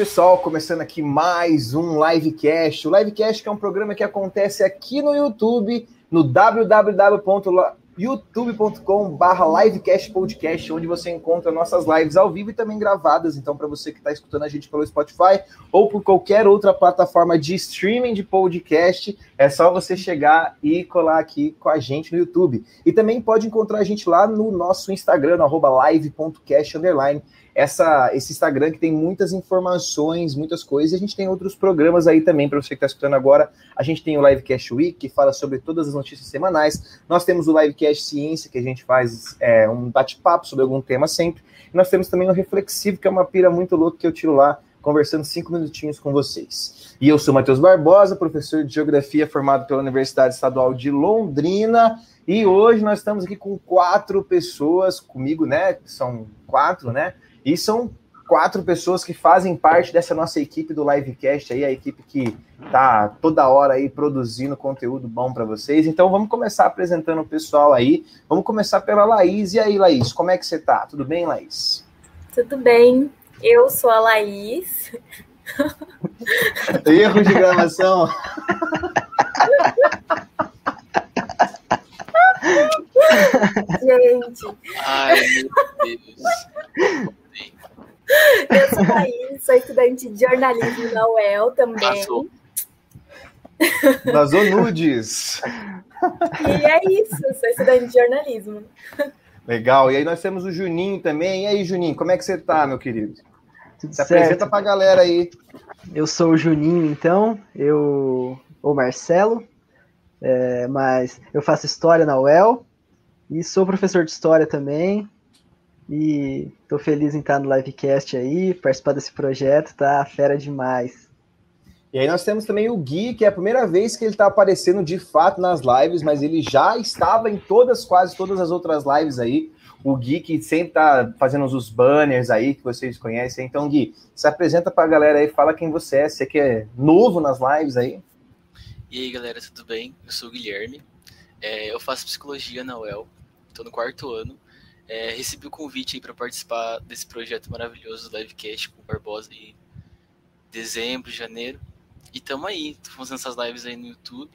Pessoal. Começando aqui mais um Livecast. O Livecast é um programa que acontece aqui no YouTube, no www.youtube.com.br livecast podcast, onde você encontra nossas lives ao vivo e também gravadas. Então, para você que está escutando a gente pelo Spotify ou por qualquer outra plataforma de streaming de podcast, é só você chegar e colar aqui com a gente no YouTube. E também pode encontrar a gente lá no nosso Instagram, no live.cast essa, esse Instagram que tem muitas informações, muitas coisas. E a gente tem outros programas aí também, para você que está escutando agora. A gente tem o Livecast Week, que fala sobre todas as notícias semanais. Nós temos o Livecast Ciência, que a gente faz é, um bate-papo sobre algum tema sempre. E nós temos também o Reflexivo, que é uma pira muito louca que eu tiro lá, conversando cinco minutinhos com vocês. E eu sou Matheus Barbosa, professor de Geografia formado pela Universidade Estadual de Londrina. E hoje nós estamos aqui com quatro pessoas comigo, né? São quatro, né? E são quatro pessoas que fazem parte dessa nossa equipe do Livecast aí, a equipe que tá toda hora aí produzindo conteúdo bom para vocês. Então vamos começar apresentando o pessoal aí. Vamos começar pela Laís. E aí, Laís, como é que você tá? Tudo bem, Laís? Tudo bem. Eu sou a Laís. Erro de gravação. Gente. Ai, meu Deus. Eu sou Thaís, sou estudante de jornalismo na UEL também. Passou. Vazou nudes. E é isso, sou estudante de jornalismo. Legal. E aí nós temos o Juninho também. E aí, Juninho, como é que você tá, meu querido? Tudo Se certo. apresenta pra galera aí. Eu sou o Juninho, então. Eu. O Marcelo. É, mas eu faço história na UEL. E sou professor de história também. E tô feliz em estar no livecast aí, participar desse projeto, tá fera demais. E aí nós temos também o Gui, que é a primeira vez que ele está aparecendo de fato nas lives, mas ele já estava em todas, quase todas as outras lives aí. O Gui que sempre tá fazendo os banners aí que vocês conhecem. Então, Gui, se apresenta para a galera aí, fala quem você é, você que é novo nas lives aí. E aí, galera, tudo bem? Eu sou o Guilherme. É, eu faço psicologia na UEL, estou no quarto ano. É, recebi o convite aí para participar desse projeto maravilhoso do Livecast com o Barbosa em dezembro, janeiro. E tamo aí, tô fazendo essas lives aí no YouTube.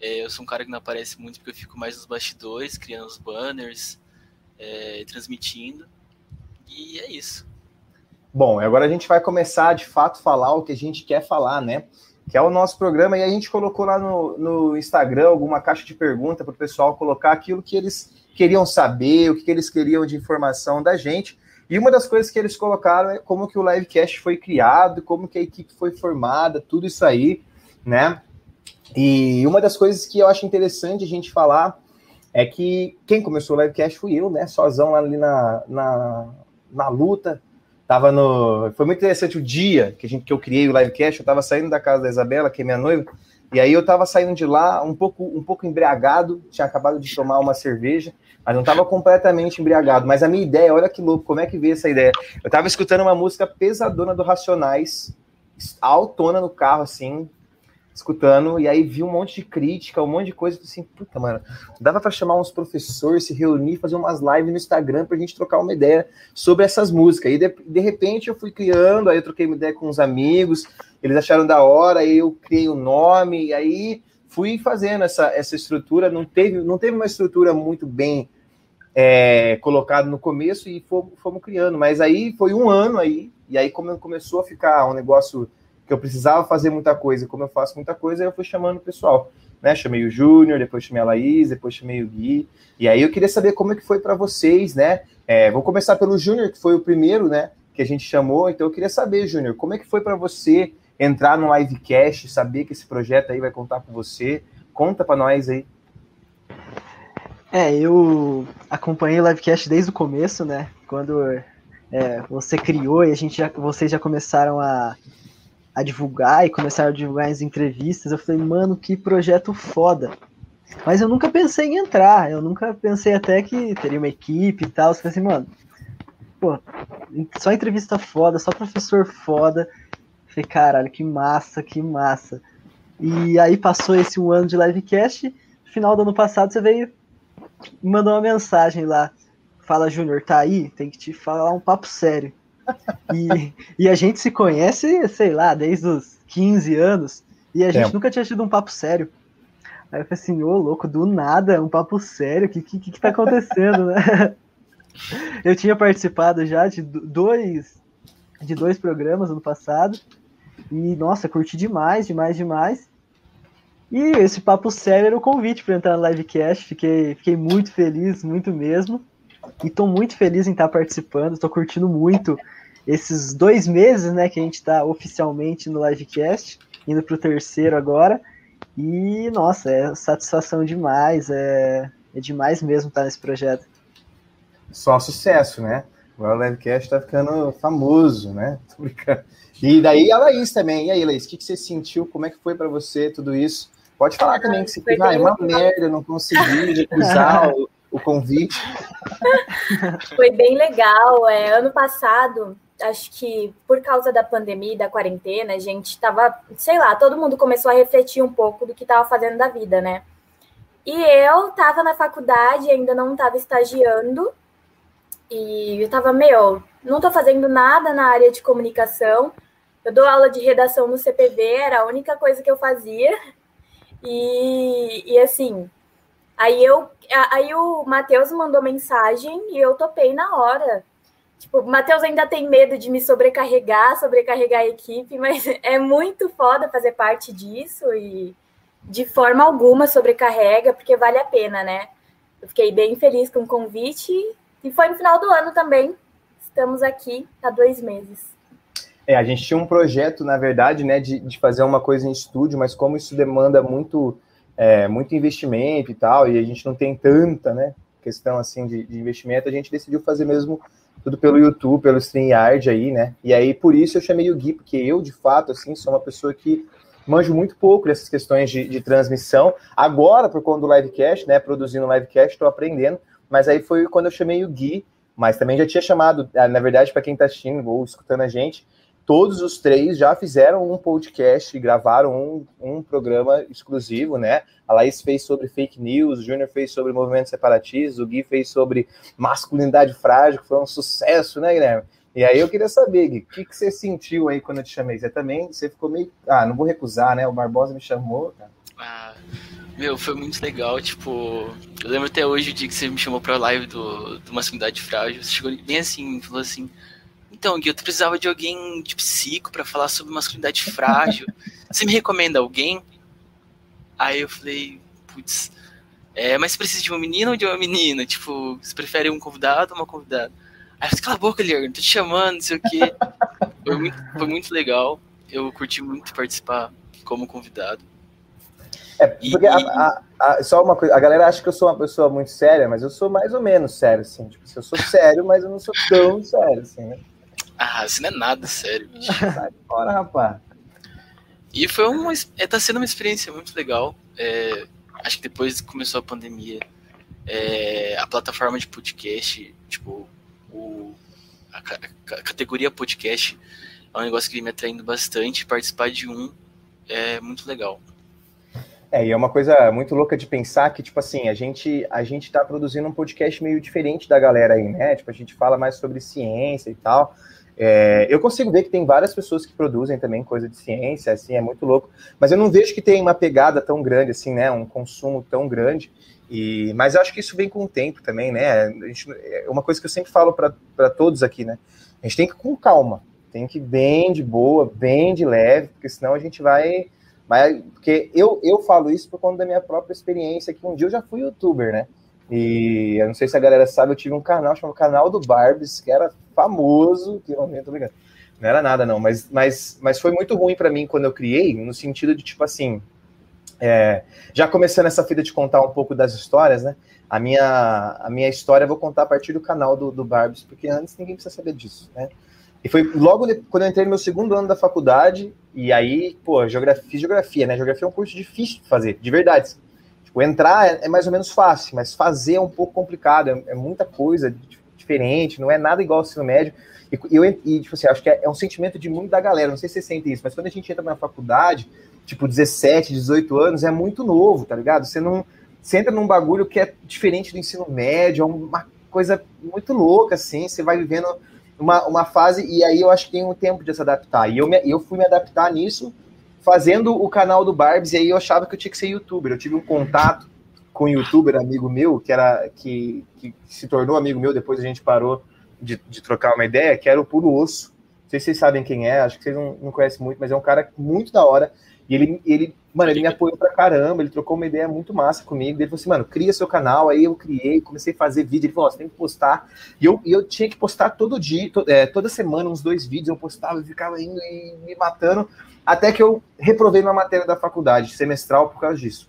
É, eu sou um cara que não aparece muito porque eu fico mais nos bastidores, criando os banners, é, transmitindo. E é isso. Bom, agora a gente vai começar de fato falar o que a gente quer falar, né? Que é o nosso programa, e a gente colocou lá no, no Instagram alguma caixa de pergunta para o pessoal colocar aquilo que eles queriam saber, o que eles queriam de informação da gente. E uma das coisas que eles colocaram é como que o livecast foi criado, como que a equipe foi formada, tudo isso aí, né? E uma das coisas que eu acho interessante a gente falar é que quem começou o livecast fui eu, né? Sozão ali na, na, na luta. Tava no. Foi muito interessante o dia que, a gente, que eu criei o livecast. Eu tava saindo da casa da Isabela, que é minha noiva, e aí eu tava saindo de lá um pouco, um pouco embriagado, tinha acabado de tomar uma cerveja mas não estava completamente embriagado. Mas a minha ideia, olha que louco, como é que veio essa ideia? Eu estava escutando uma música pesadona do Racionais, autona no carro, assim, escutando, e aí vi um monte de crítica, um monte de coisa, assim, puta, mano, dava para chamar uns professores, se reunir, fazer umas lives no Instagram pra gente trocar uma ideia sobre essas músicas. E de, de repente eu fui criando, aí eu troquei uma ideia com uns amigos, eles acharam da hora, aí eu criei o um nome, e aí fui fazendo essa, essa estrutura, não teve, não teve uma estrutura muito bem é, colocado no começo e fomos, fomos, criando. Mas aí foi um ano aí, e aí como começou a ficar um negócio que eu precisava fazer muita coisa, como eu faço muita coisa, eu fui chamando o pessoal. Né? Chamei o Júnior, depois chamei a Laís, depois chamei o Gui. E aí eu queria saber como é que foi para vocês, né? É, vou começar pelo Júnior, que foi o primeiro, né? Que a gente chamou. Então eu queria saber, Júnior, como é que foi para você entrar no livecast, saber que esse projeto aí vai contar com você? Conta para nós aí. É, eu acompanhei o livecast desde o começo, né? Quando é, você criou e a gente já, vocês já começaram a, a divulgar e começaram a divulgar as entrevistas, eu falei, mano, que projeto foda. Mas eu nunca pensei em entrar, eu nunca pensei até que teria uma equipe e tal. Eu falei assim, mano, pô, só entrevista foda, só professor foda. Eu falei, caralho, que massa, que massa. E aí passou esse um ano de livecast, final do ano passado você veio mandou uma mensagem lá. Fala, Júnior, tá aí? Tem que te falar um papo sério. E, e a gente se conhece, sei lá, desde os 15 anos, e a gente nunca tinha tido um papo sério. Aí eu falei assim, ô louco, do nada, um papo sério, o que, que, que tá acontecendo, né? Eu tinha participado já de dois, de dois programas no passado, e nossa, curti demais, demais, demais. E esse papo sério era o convite para entrar no livecast. Fiquei, fiquei muito feliz, muito mesmo. E estou muito feliz em estar participando. Estou curtindo muito esses dois meses, né, que a gente está oficialmente no livecast, indo para o terceiro agora. E nossa, é satisfação demais. É, é demais mesmo estar nesse projeto. Só sucesso, né? Agora o livecast está ficando famoso, né? Tô brincando. E daí a Laís também. E aí, Laís, o que, que você sentiu? Como é que foi para você tudo isso? Pode falar também que você fez, ah, é uma merda, não consegui recusar o, convite. Foi bem legal. É, ano passado, acho que por causa da pandemia, da quarentena, a gente estava, sei lá, todo mundo começou a refletir um pouco do que estava fazendo da vida, né? E eu estava na faculdade, ainda não estava estagiando, e eu estava, meu, não estou fazendo nada na área de comunicação. Eu dou aula de redação no CPV, era a única coisa que eu fazia. E, e assim, aí eu aí o Matheus mandou mensagem e eu topei na hora. Tipo, o Matheus ainda tem medo de me sobrecarregar, sobrecarregar a equipe, mas é muito foda fazer parte disso e de forma alguma sobrecarrega, porque vale a pena, né? Eu fiquei bem feliz com o convite e foi no final do ano também. Estamos aqui há dois meses. É, a gente tinha um projeto, na verdade, né, de, de fazer uma coisa em estúdio, mas como isso demanda muito, é, muito investimento e tal, e a gente não tem tanta, né, questão assim de, de, investimento, a gente decidiu fazer mesmo tudo pelo YouTube, pelo StreamYard aí, né, e aí por isso eu chamei o Gui, porque eu, de fato, assim, sou uma pessoa que manjo muito pouco dessas questões de, de transmissão, agora, por conta do livecast, né, produzindo livecast, estou aprendendo, mas aí foi quando eu chamei o Gui, mas também já tinha chamado, ah, na verdade, para quem está assistindo ou escutando a gente, todos os três já fizeram um podcast, gravaram um, um programa exclusivo, né? A Laís fez sobre fake news, o Júnior fez sobre movimentos separatistas, o Gui fez sobre masculinidade frágil, que foi um sucesso, né, Guilherme? E aí eu queria saber, Gui, o que, que você sentiu aí quando eu te chamei? Você também, você ficou meio, ah, não vou recusar, né? O Barbosa me chamou, cara. Ah, meu, foi muito legal, tipo, eu lembro até hoje o dia que você me chamou pra live do, do Masculinidade Frágil, você chegou bem assim, falou assim, então, Gui, eu precisava de alguém de psico para falar sobre masculinidade frágil. Você me recomenda alguém? Aí eu falei, putz, é, mas você precisa de uma menina ou de uma menina? Tipo, você prefere um convidado ou uma convidada? Aí eu falei, cala a boca, Guilherme, tô te chamando, não sei o quê. Foi muito, foi muito legal. Eu curti muito participar como convidado. É, porque a, a, a, só uma coisa, a galera acha que eu sou uma pessoa muito séria, mas eu sou mais ou menos sério, assim. Tipo, eu sou sério, mas eu não sou tão sério, assim, né? Ah, isso não é nada sério, bicho. Sai fora, rapaz. E foi uma. É, tá sendo uma experiência muito legal. É, acho que depois que começou a pandemia, é, a plataforma de podcast, tipo, o, a, a, categoria podcast é um negócio que vem me atraindo bastante. Participar de um é muito legal. É, e é uma coisa muito louca de pensar que, tipo assim, a gente a gente tá produzindo um podcast meio diferente da galera aí, né? Tipo, a gente fala mais sobre ciência e tal. É, eu consigo ver que tem várias pessoas que produzem também coisa de ciência, assim, é muito louco. Mas eu não vejo que tem uma pegada tão grande, assim, né? Um consumo tão grande. E, mas acho que isso vem com o tempo também, né? Gente, é uma coisa que eu sempre falo para todos aqui, né? A gente tem que ir com calma, tem que ir bem de boa, bem de leve, porque senão a gente vai. vai porque eu, eu falo isso por conta da minha própria experiência, que um dia eu já fui youtuber, né? E eu não sei se a galera sabe, eu tive um canal chamado Canal do Barbies, que era famoso, que eu não tô ligado. Não era nada, não, mas, mas, mas foi muito ruim para mim quando eu criei, no sentido de, tipo assim, é, já começando essa fita de contar um pouco das histórias, né? A minha, a minha história eu vou contar a partir do canal do, do porque antes ninguém precisa saber disso, né? E foi logo quando eu entrei no meu segundo ano da faculdade, e aí, pô, geografia, fiz geografia, né? Geografia é um curso difícil de fazer, de verdade. Entrar é, é, mais ou menos fácil, mas fazer é um pouco complicado, é, é muita coisa diferente, não é nada igual ao ensino médio. E, eu, e tipo assim, acho que é, é, um sentimento de muito da galera, não sei se você sente isso, mas quando a gente entra na faculdade, tipo, 17, 18 anos, é muito novo, tá ligado? Você não. Você entra num bagulho que é diferente do ensino médio, é uma coisa muito louca, assim, você vai vivendo uma, uma fase, e aí eu acho que tem um tempo de se adaptar. E eu, me, eu fui me adaptar nisso fazendo o canal do Barbs, e aí eu achava que eu tinha que ser youtuber. Eu tive um contato com um youtuber amigo meu, que era que, que se tornou amigo meu, depois a gente parou de, de trocar uma ideia, que era o Puro Osso. Não sei se vocês sabem quem é, acho que vocês não, não conhecem muito, mas é um cara muito da hora. E ele, ele, mano, ele me apoiou pra caramba, ele trocou uma ideia muito massa comigo. Ele falou assim, mano, cria seu canal. Aí eu criei, comecei a fazer vídeo. Ele falou, ó, você tem que postar. E eu, eu tinha que postar todo dia, to, é, toda semana, uns dois vídeos. Eu postava e ficava indo e me matando. Até que eu reprovei na matéria da faculdade, semestral, por causa disso.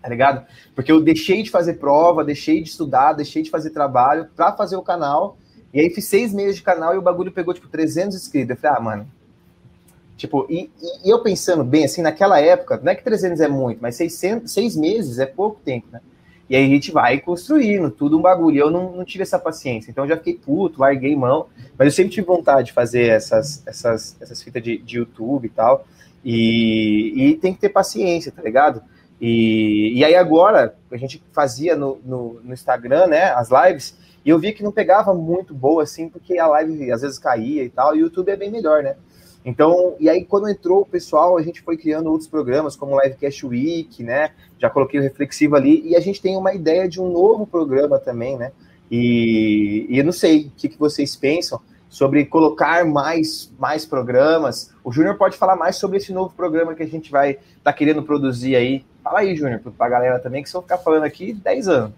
Tá ligado? Porque eu deixei de fazer prova, deixei de estudar, deixei de fazer trabalho pra fazer o canal. E aí fiz seis meses de canal e o bagulho pegou, tipo, 300 inscritos. Eu falei, ah, mano, Tipo, e, e, eu pensando bem, assim, naquela época, não é que 300 é muito, mas 600, seis meses é pouco tempo, né? E aí a gente vai construindo tudo um bagulho. Eu não, não tive essa paciência, então eu já fiquei puto, larguei mão. Mas eu sempre tive vontade de fazer essas, essas, essas fitas de, de YouTube e tal. E, e tem que ter paciência, tá ligado? E, e aí agora, a gente fazia no, no, no Instagram, né, as lives, e eu vi que não pegava muito boa, assim, porque a live às vezes caía e tal, e o YouTube é bem melhor, né? Então, e aí quando entrou o pessoal, a gente foi criando outros programas, como o Livecast Week, né? Já coloquei o Reflexivo ali, e a gente tem uma ideia de um novo programa também, né? E, e eu não sei o que, que vocês pensam sobre colocar mais, mais programas. O Júnior pode falar mais sobre esse novo programa que a gente vai estar tá querendo produzir aí. Fala aí, Júnior, para a galera também, que se eu ficar falando aqui 10 anos.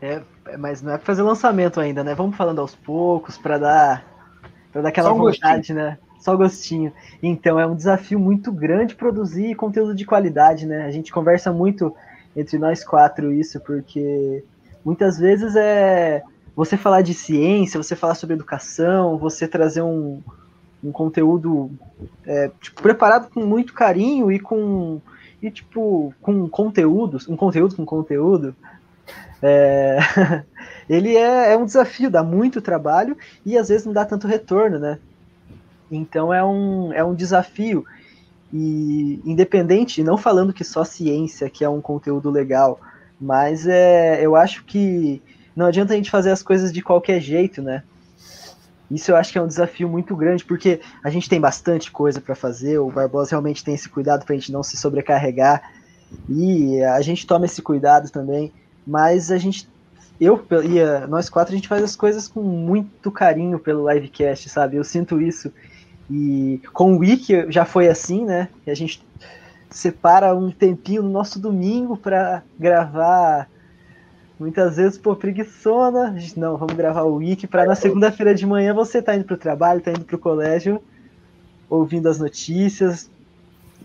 É, mas não é para fazer lançamento ainda, né? Vamos falando aos poucos para dar, pra dar aquela um vontade, gostinho. né? só gostinho. Então é um desafio muito grande produzir conteúdo de qualidade, né? A gente conversa muito entre nós quatro isso, porque muitas vezes é você falar de ciência, você falar sobre educação, você trazer um, um conteúdo é, tipo, preparado com muito carinho e com e tipo com conteúdos, um conteúdo com conteúdo. É, ele é, é um desafio, dá muito trabalho e às vezes não dá tanto retorno, né? Então é um, é um desafio. E independente, não falando que só ciência que é um conteúdo legal, mas é, eu acho que não adianta a gente fazer as coisas de qualquer jeito, né? Isso eu acho que é um desafio muito grande, porque a gente tem bastante coisa para fazer, o Barbosa realmente tem esse cuidado para a gente não se sobrecarregar, e a gente toma esse cuidado também, mas a gente eu e nós quatro a gente faz as coisas com muito carinho pelo livecast, sabe? Eu sinto isso. E com o Wiki já foi assim, né? A gente separa um tempinho no nosso domingo para gravar. Muitas vezes, pô, preguiçona. A gente, não, vamos gravar o Wiki para na segunda-feira de manhã você tá indo pro trabalho, tá indo pro colégio, ouvindo as notícias.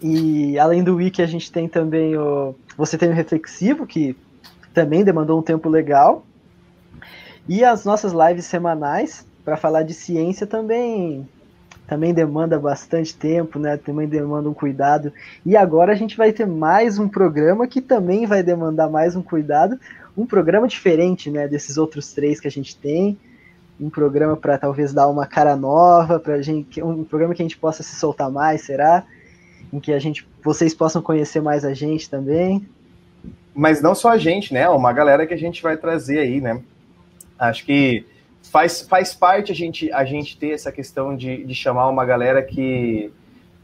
E além do Wiki, a gente tem também o. Você tem o Reflexivo, que também demandou um tempo legal. E as nossas lives semanais para falar de ciência também também demanda bastante tempo, né? Também demanda um cuidado. E agora a gente vai ter mais um programa que também vai demandar mais um cuidado, um programa diferente, né? Desses outros três que a gente tem, um programa para talvez dar uma cara nova, para gente, um programa que a gente possa se soltar mais, será? Em que a gente, vocês possam conhecer mais a gente também. Mas não só a gente, né? Uma galera que a gente vai trazer aí, né? Acho que faz, faz parte a gente, a gente ter essa questão de, de chamar uma galera que,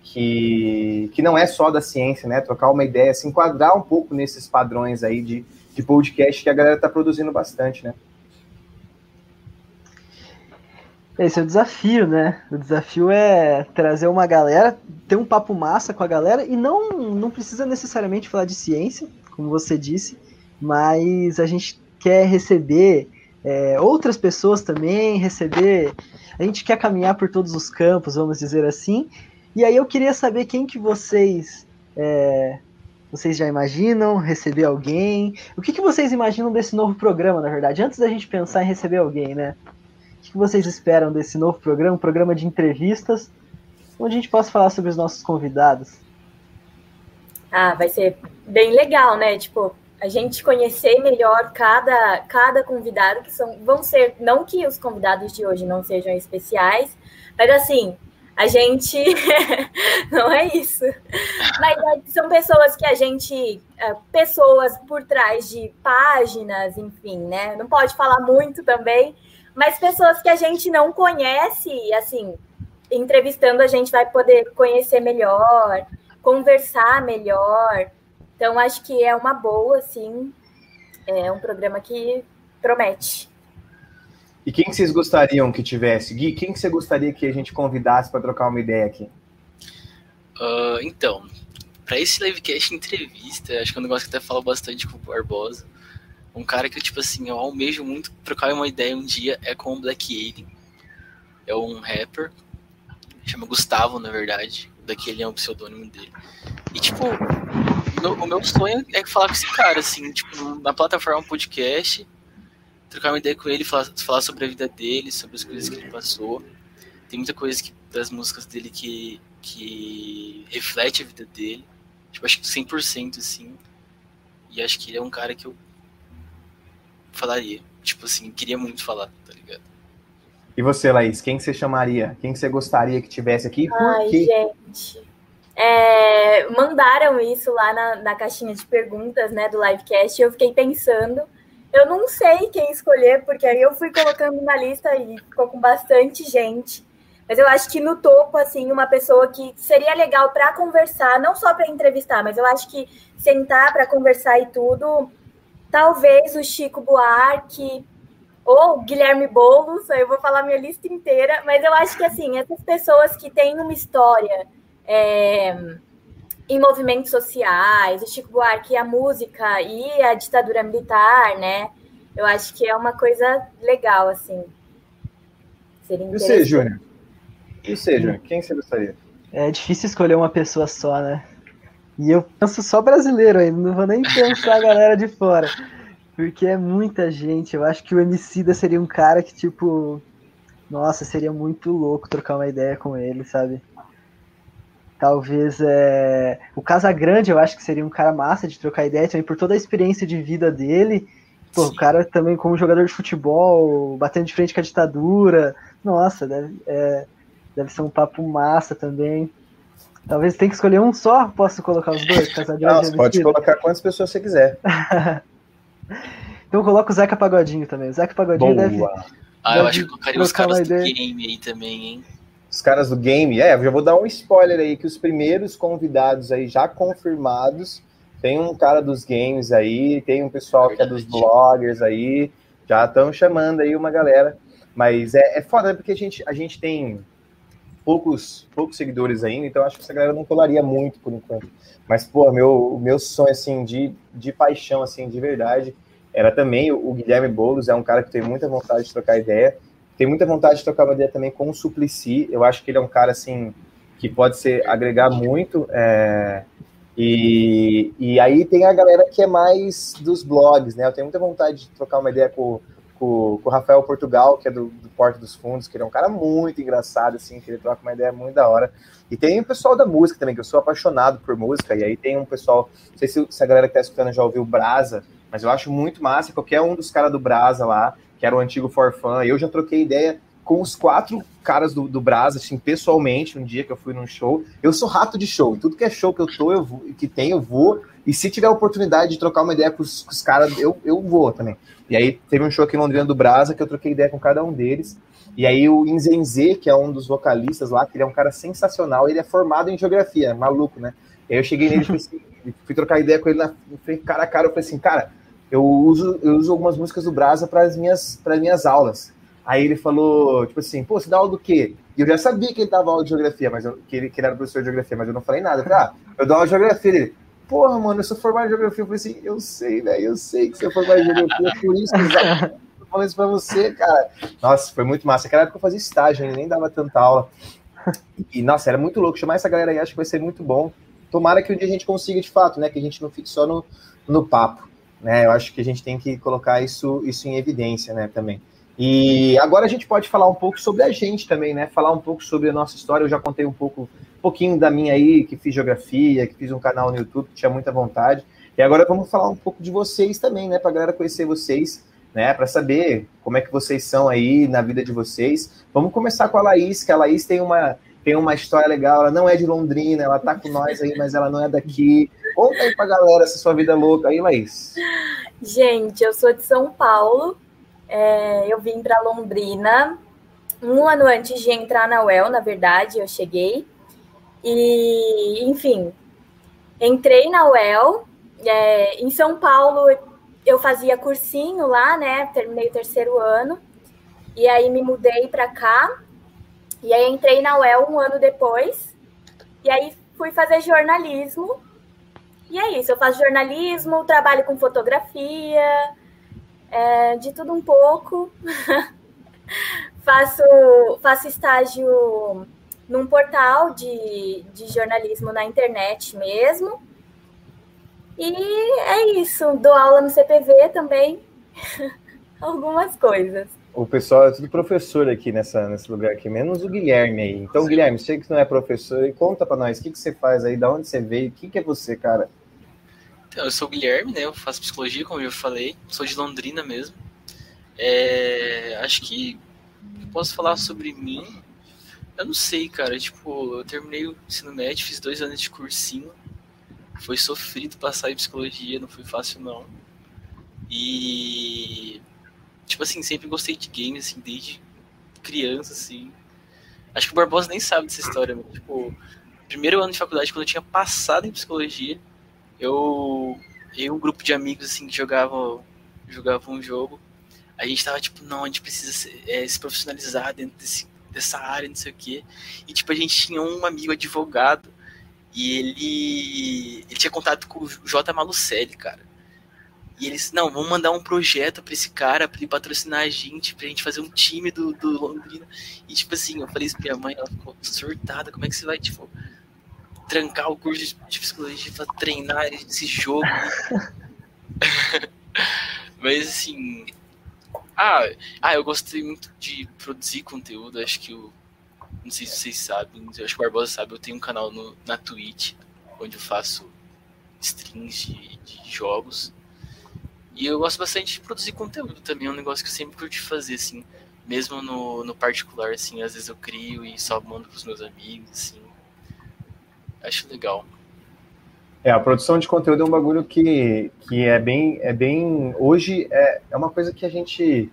que, que não é só da ciência, né? Trocar uma ideia, se enquadrar um pouco nesses padrões aí de, de podcast que a galera está produzindo bastante, né? Esse é o desafio, né? O desafio é trazer uma galera, ter um papo massa com a galera e não, não precisa necessariamente falar de ciência, como você disse, mas a gente quer receber é, outras pessoas também, receber. A gente quer caminhar por todos os campos, vamos dizer assim. E aí eu queria saber quem que vocês. É, vocês já imaginam receber alguém? O que, que vocês imaginam desse novo programa, na verdade? Antes da gente pensar em receber alguém, né? O que, que vocês esperam desse novo programa, um programa de entrevistas, onde a gente possa falar sobre os nossos convidados? Ah, vai ser bem legal, né? Tipo, a gente conhecer melhor cada, cada convidado, que são, vão ser, não que os convidados de hoje não sejam especiais, mas assim, a gente não é isso. Mas é, são pessoas que a gente, é, pessoas por trás de páginas, enfim, né? Não pode falar muito também, mas pessoas que a gente não conhece, assim, entrevistando a gente vai poder conhecer melhor, conversar melhor. Então, acho que é uma boa, assim, é um programa que promete. E quem vocês gostariam que tivesse? Gui, quem que você gostaria que a gente convidasse para trocar uma ideia aqui? Uh, então, para esse livecast entrevista, acho que é um negócio que até falo bastante com o Barbosa. Um cara que, tipo assim, eu almejo muito trocar uma ideia um dia é com o Black Alien. É um rapper, chama Gustavo, na verdade. Alien é o pseudônimo dele. E, tipo, o meu sonho é falar com esse cara, assim, tipo, na plataforma podcast trocar uma ideia com ele, falar, falar sobre a vida dele, sobre as coisas que ele passou. Tem muita coisa que, das músicas dele que, que reflete a vida dele. Tipo, acho que 100% assim. E acho que ele é um cara que eu falaria. Tipo assim, queria muito falar, tá ligado? E você, Laís, quem que você chamaria? Quem que você gostaria que tivesse aqui? Ai, gente. É, mandaram isso lá na, na caixinha de perguntas, né, do livecast, e eu fiquei pensando. Eu não sei quem escolher, porque aí eu fui colocando na lista e ficou com bastante gente. Mas eu acho que no topo, assim, uma pessoa que seria legal para conversar, não só para entrevistar, mas eu acho que sentar para conversar e tudo, talvez o Chico Buarque ou Guilherme Boulos, aí eu vou falar minha lista inteira, mas eu acho que, assim, essas pessoas que têm uma história é, em movimentos sociais, o Chico Buarque, a música e a ditadura militar, né? Eu acho que é uma coisa legal, assim. Seria e você, Júnior? E você, Júnior? Quem você gostaria? É difícil escolher uma pessoa só, né? E eu penso só brasileiro ainda, não vou nem pensar a galera de fora. Porque é muita gente. Eu acho que o Emicida seria um cara que, tipo. Nossa, seria muito louco trocar uma ideia com ele, sabe? Talvez é... o Casagrande, eu acho que seria um cara massa de trocar ideia também por toda a experiência de vida dele. Pô, o cara também como jogador de futebol, batendo de frente com a ditadura. Nossa, deve, é, deve ser um papo massa também. Talvez tenha que escolher um só, posso colocar os dois? Casagrande Não, pode colocar quantas pessoas você quiser. então coloca o Zeca Pagodinho também. O Zeca Pagodinho Boa. deve. Ah, deve eu acho que colocaria os caras do ideia. game aí também, hein? os caras do game, é, já vou dar um spoiler aí, que os primeiros convidados aí já confirmados, tem um cara dos games aí, tem um pessoal que é dos bloggers aí, já estão chamando aí uma galera, mas é, é foda, né, porque a gente, a gente tem poucos, poucos seguidores ainda, então acho que essa galera não colaria muito por enquanto, mas, pô, meu, meu sonho, assim, de, de paixão, assim, de verdade, era também o, Guilherme Boulos, é um cara que tem muita vontade de trocar ideia, tenho muita vontade de trocar uma ideia também com o Suplicy. Eu acho que ele é um cara assim que pode ser agregar muito. É, e, e aí tem a galera que é mais dos blogs, né? Eu tenho muita vontade de trocar uma ideia com, com, com o Rafael Portugal, que é do, do Porto dos Fundos, que ele é um cara muito engraçado, assim, que ele troca uma ideia muito da hora. E tem o pessoal da música também, que eu sou apaixonado por música, e aí tem um pessoal, não sei se, se a galera que tá escutando já ouviu Brasa, mas eu acho muito massa, qualquer um dos caras do Brasa lá, que era o antigo Forfan. Eu já troquei ideia com os quatro caras do, do Brasa, assim, pessoalmente, um dia que eu fui num show. Eu sou rato de show, tudo que é show que eu tô, eu vou, que tem, eu vou. E se tiver a oportunidade de trocar uma ideia com os, os caras, eu, eu vou também. E aí teve um show aqui em Londrina do Brasa que eu troquei ideia com cada um deles. E aí o Inzenze, que é um dos vocalistas lá, que ele é um cara sensacional, ele é formado em geografia, maluco, né? E aí eu cheguei nele e assim, fui trocar ideia com ele na, cara a cara, eu falei assim, cara, eu uso, eu uso algumas músicas do Brasa para as minhas, minhas aulas. Aí ele falou, tipo assim, pô, você dá aula do quê? E eu já sabia que ele dava aula de geografia, mas eu, que, ele, que ele era professor de geografia, mas eu não falei nada. Eu falei, ah, eu dou aula de geografia. Ele, porra, mano, eu sou formado em geografia. Eu falei assim, eu sei, velho, eu sei que você é formado em geografia, por isso que eu falando isso pra você, cara. Nossa, foi muito massa. Naquela época eu fazia estágio, ele nem dava tanta aula. E, nossa, era muito louco. Chamar essa galera aí, acho que vai ser muito bom. Tomara que um dia a gente consiga, de fato, né? Que a gente não fique só no, no papo né? Eu acho que a gente tem que colocar isso, isso em evidência, né, também. E agora a gente pode falar um pouco sobre a gente também, né? Falar um pouco sobre a nossa história. Eu já contei um pouco, um pouquinho da minha aí, que fiz geografia, que fiz um canal no YouTube, que tinha muita vontade. E agora vamos falar um pouco de vocês também, né? Para a galera conhecer vocês, né? Para saber como é que vocês são aí na vida de vocês. Vamos começar com a Laís, que a Laís tem uma tem uma história legal. Ela não é de Londrina, ela tá com nós aí, mas ela não é daqui. Conta aí pra galera essa sua vida louca aí, Laís. Gente, eu sou de São Paulo, É, eu vim para Londrina um ano antes de entrar na UEL, na verdade, eu cheguei. E, enfim, entrei na UEL. É, em São Paulo, eu fazia cursinho lá, né? Terminei o terceiro ano. E aí me mudei para cá. E aí entrei na UEL um ano depois. E aí fui fazer jornalismo. E é isso, eu faço jornalismo, trabalho com fotografia, é, de tudo um pouco. faço, faço estágio num portal de, de jornalismo na internet mesmo. E é isso, dou aula no CPV também, algumas coisas. O pessoal é tudo professor aqui nessa, nesse lugar aqui, menos o Guilherme aí. Então, Sim. Guilherme, sei que não é professor, e conta para nós, o que, que você faz aí, da onde você veio, o que, que é você, cara? Então, eu sou o Guilherme, né, eu faço psicologia, como eu falei, sou de Londrina mesmo. É, acho que posso falar sobre mim, eu não sei, cara, tipo, eu terminei o ensino médio, fiz dois anos de cursinho, foi sofrido passar em psicologia, não foi fácil não. E tipo assim, sempre gostei de games, assim, desde criança, assim. Acho que o Barbosa nem sabe dessa história, mas, tipo, primeiro ano de faculdade, quando eu tinha passado em psicologia, eu e um grupo de amigos, assim, que jogavam, jogavam um jogo, a gente tava, tipo, não, a gente precisa se, é, se profissionalizar dentro desse, dessa área, não sei o quê. E, tipo, a gente tinha um amigo advogado, e ele, ele tinha contato com o J. Malucelli, cara. E eles, não, vamos mandar um projeto pra esse cara, pra ele patrocinar a gente, pra gente fazer um time do, do Londrina. E, tipo assim, eu falei isso pra minha mãe, ela ficou surtada, como é que você vai, tipo, trancar o curso de psicologia pra treinar esse jogo? Mas, assim, ah, ah, eu gostei muito de produzir conteúdo, acho que o não sei se vocês sabem, acho que o Barbosa sabe, eu tenho um canal no, na Twitch, onde eu faço streams de, de jogos. E eu gosto bastante de produzir conteúdo também, é um negócio que eu sempre curti fazer, assim, mesmo no, no particular, assim, às vezes eu crio e só mando pros meus amigos, assim. Acho legal. É, a produção de conteúdo é um bagulho que, que é bem, é bem, hoje é, é uma coisa que a gente,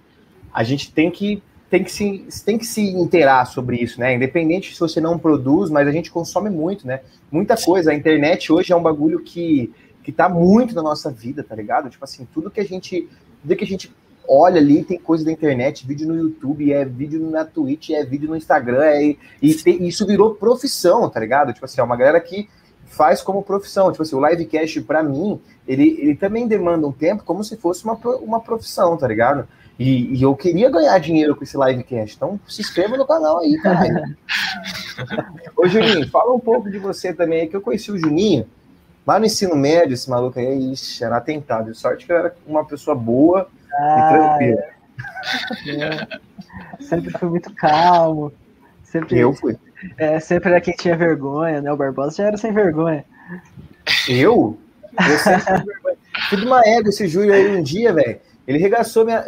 a gente tem que tem que se tem que se inteirar sobre isso, né? Independente se você não produz, mas a gente consome muito, né? Muita coisa. A internet hoje é um bagulho que que tá muito na nossa vida, tá ligado? Tipo assim, tudo que a gente, tudo que a gente olha ali tem coisa da internet, vídeo no YouTube, é vídeo na Twitch, é vídeo no Instagram, é, e, e isso virou profissão, tá ligado? Tipo assim, é uma galera que faz como profissão. Tipo assim, o livecast, para mim, ele, ele também demanda um tempo como se fosse uma, uma profissão, tá ligado? E, e eu queria ganhar dinheiro com esse livecast, então se inscreva no canal aí, caralho. Ô, Juninho, fala um pouco de você também, que eu conheci o Juninho, Lá no ensino médio, esse maluco aí, ixi, era atentado. Sorte que eu era uma pessoa boa ah, e tranquila. É. Sempre fui muito calmo. Sempre, eu fui. É, sempre era quem tinha vergonha, né? O Barbosa já era sem vergonha. Eu? Eu sempre fui vergonha. Fui de uma égua esse Júlio aí um dia, velho. Ele regaçou minha.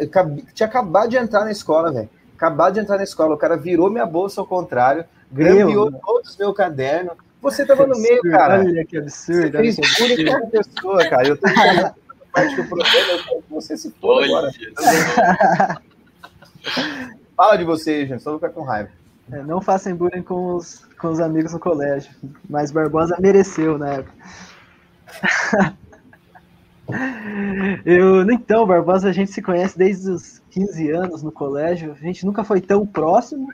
Tinha acabado de entrar na escola, velho. Acabado de entrar na escola. O cara virou minha bolsa ao contrário, grampeou todos os meus cadernos você tava no meio, cara. Olha que absurdo. Você fez bullying com pessoa, cara. Eu tô falando parte do problema, eu quero que você se for agora. Fala de você, gente, só vou ficar com raiva. É, não façam bullying com os, com os amigos no colégio, mas Barbosa mereceu na época. Eu, então, Barbosa, a gente se conhece desde os 15 anos no colégio, a gente nunca foi tão próximo,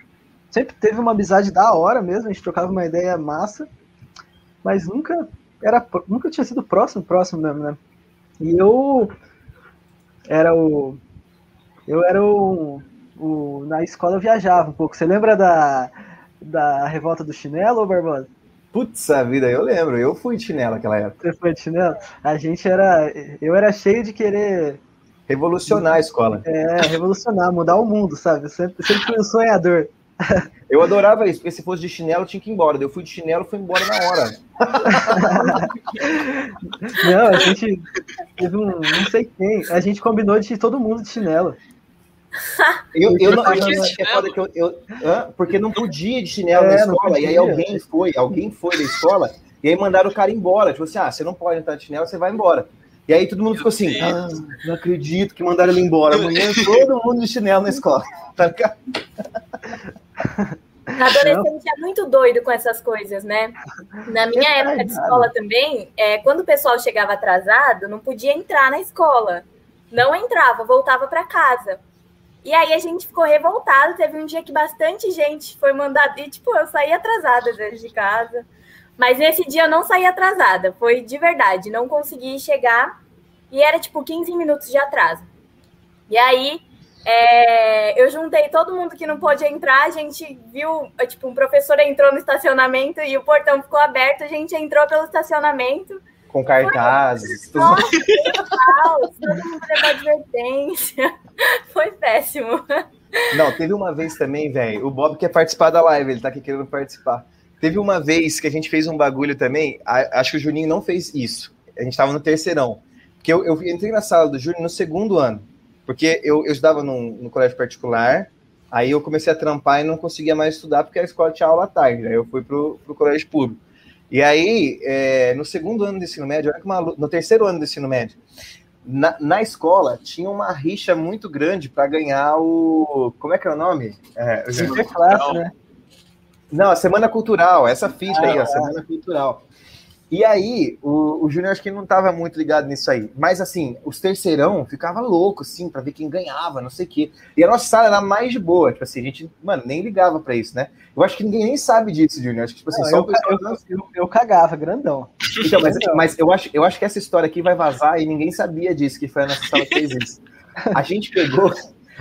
sempre teve uma amizade da hora mesmo, a gente trocava uma ideia massa, mas nunca era nunca tinha sido próximo, próximo mesmo, né? E eu era o eu era o, o na escola eu viajava um pouco. Você lembra da da revolta do chinelo, Barbosa? Putz, a vida, eu lembro. Eu fui de chinelo naquela época. Você foi de chinelo? A gente era. Eu era cheio de querer. Revolucionar a escola. É, revolucionar, mudar o mundo, sabe? Eu sempre, sempre fui um sonhador. Eu adorava isso, porque se fosse de chinelo, tinha que ir embora. Eu fui de chinelo, fui embora na hora. Não, a gente teve um, não sei quem, a gente combinou de todo mundo de chinelo. Eu, eu não, eu, eu, eu, eu, porque não podia de chinelo é, na escola, e aí alguém foi, alguém foi da escola, e aí mandaram o cara embora. Tipo assim, ah, você não pode entrar de chinelo, você vai embora. E aí todo mundo ficou assim, ah, não acredito que mandaram ele embora. Amanhã todo mundo de chinelo na escola. Tá? Adolescente é muito doido com essas coisas, né? Na minha é época de escola também, é, quando o pessoal chegava atrasado, não podia entrar na escola. Não entrava, voltava para casa. E aí a gente ficou revoltado. Teve um dia que bastante gente foi mandada. E, tipo, eu saí atrasada desde de casa. Mas nesse dia eu não saí atrasada. Foi de verdade. Não consegui chegar. E era, tipo, 15 minutos de atraso. E aí é, eu juntei todo mundo que não pôde entrar, a gente viu, tipo, um professor entrou no estacionamento e o portão ficou aberto, a gente entrou pelo estacionamento. Com cartazes. Foi, nossa, todo mundo levou advertência. Foi péssimo. Não, teve uma vez também, velho, o Bob quer participar da live, ele tá aqui querendo participar. Teve uma vez que a gente fez um bagulho também, acho que o Juninho não fez isso. A gente tava no terceirão. Porque eu, eu entrei na sala do Júnior no segundo ano. Porque eu, eu estudava num, no colégio particular, aí eu comecei a trampar e não conseguia mais estudar porque a escola tinha aula à tarde. Aí eu fui pro, pro colégio público. E aí, é, no segundo ano do ensino médio, no terceiro ano do ensino médio, na, na escola tinha uma rixa muito grande para ganhar o. Como é que é o nome? É, né? Não, a Semana Cultural, essa ficha ah, aí, a Semana Cultural. E aí, o, o Júnior acho que não estava muito ligado nisso aí. Mas assim, os terceirão ficava louco, assim, para ver quem ganhava, não sei o quê. E a nossa sala era mais de boa. Tipo assim, a gente, mano, nem ligava para isso, né? Eu acho que ninguém nem sabe disso, Júnior. Acho que, tipo assim, não, só eu, pessoal... eu, eu, eu, cagava, grandão. Então, mas, mas eu, acho, eu acho que essa história aqui vai vazar e ninguém sabia disso, que foi a nossa sala que fez isso. A gente pegou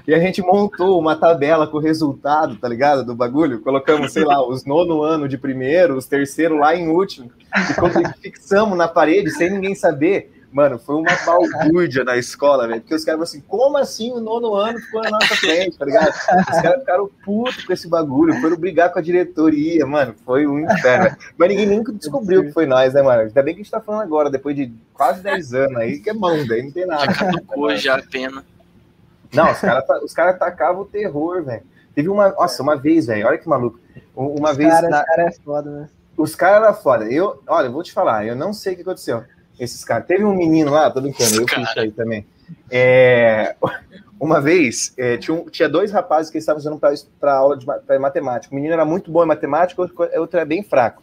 e a gente montou uma tabela com o resultado, tá ligado? Do bagulho. Colocamos, sei lá, os nono ano de primeiro, os terceiro lá em último. E fixamos na parede sem ninguém saber. Mano, foi uma balbúrdia na escola, velho. Porque os caras assim, como assim o nono ano ficou na nossa frente, tá ligado? Os caras ficaram putos com esse bagulho, foram brigar com a diretoria, mano. Foi um inferno. Mas ninguém nunca descobriu que foi nós, né, mano? Ainda bem que a gente tá falando agora, depois de quase 10 anos aí, que é mão, daí não tem nada. Já já a pena. Não, os caras os cara atacavam o terror, velho. Teve uma. Nossa, uma vez, velho, olha que maluco. Uma os vez. Cara, na... Os caras é foda, né? Os caras eram foda. Eu, olha, eu vou te falar, eu não sei o que aconteceu. Esses caras. Teve um menino lá, tô brincando, eu fiz isso aí também. É, uma vez, é, tinha, um, tinha dois rapazes que estavam usando para aula de pra matemática. O menino era muito bom em matemática, o outro, outro era bem fraco.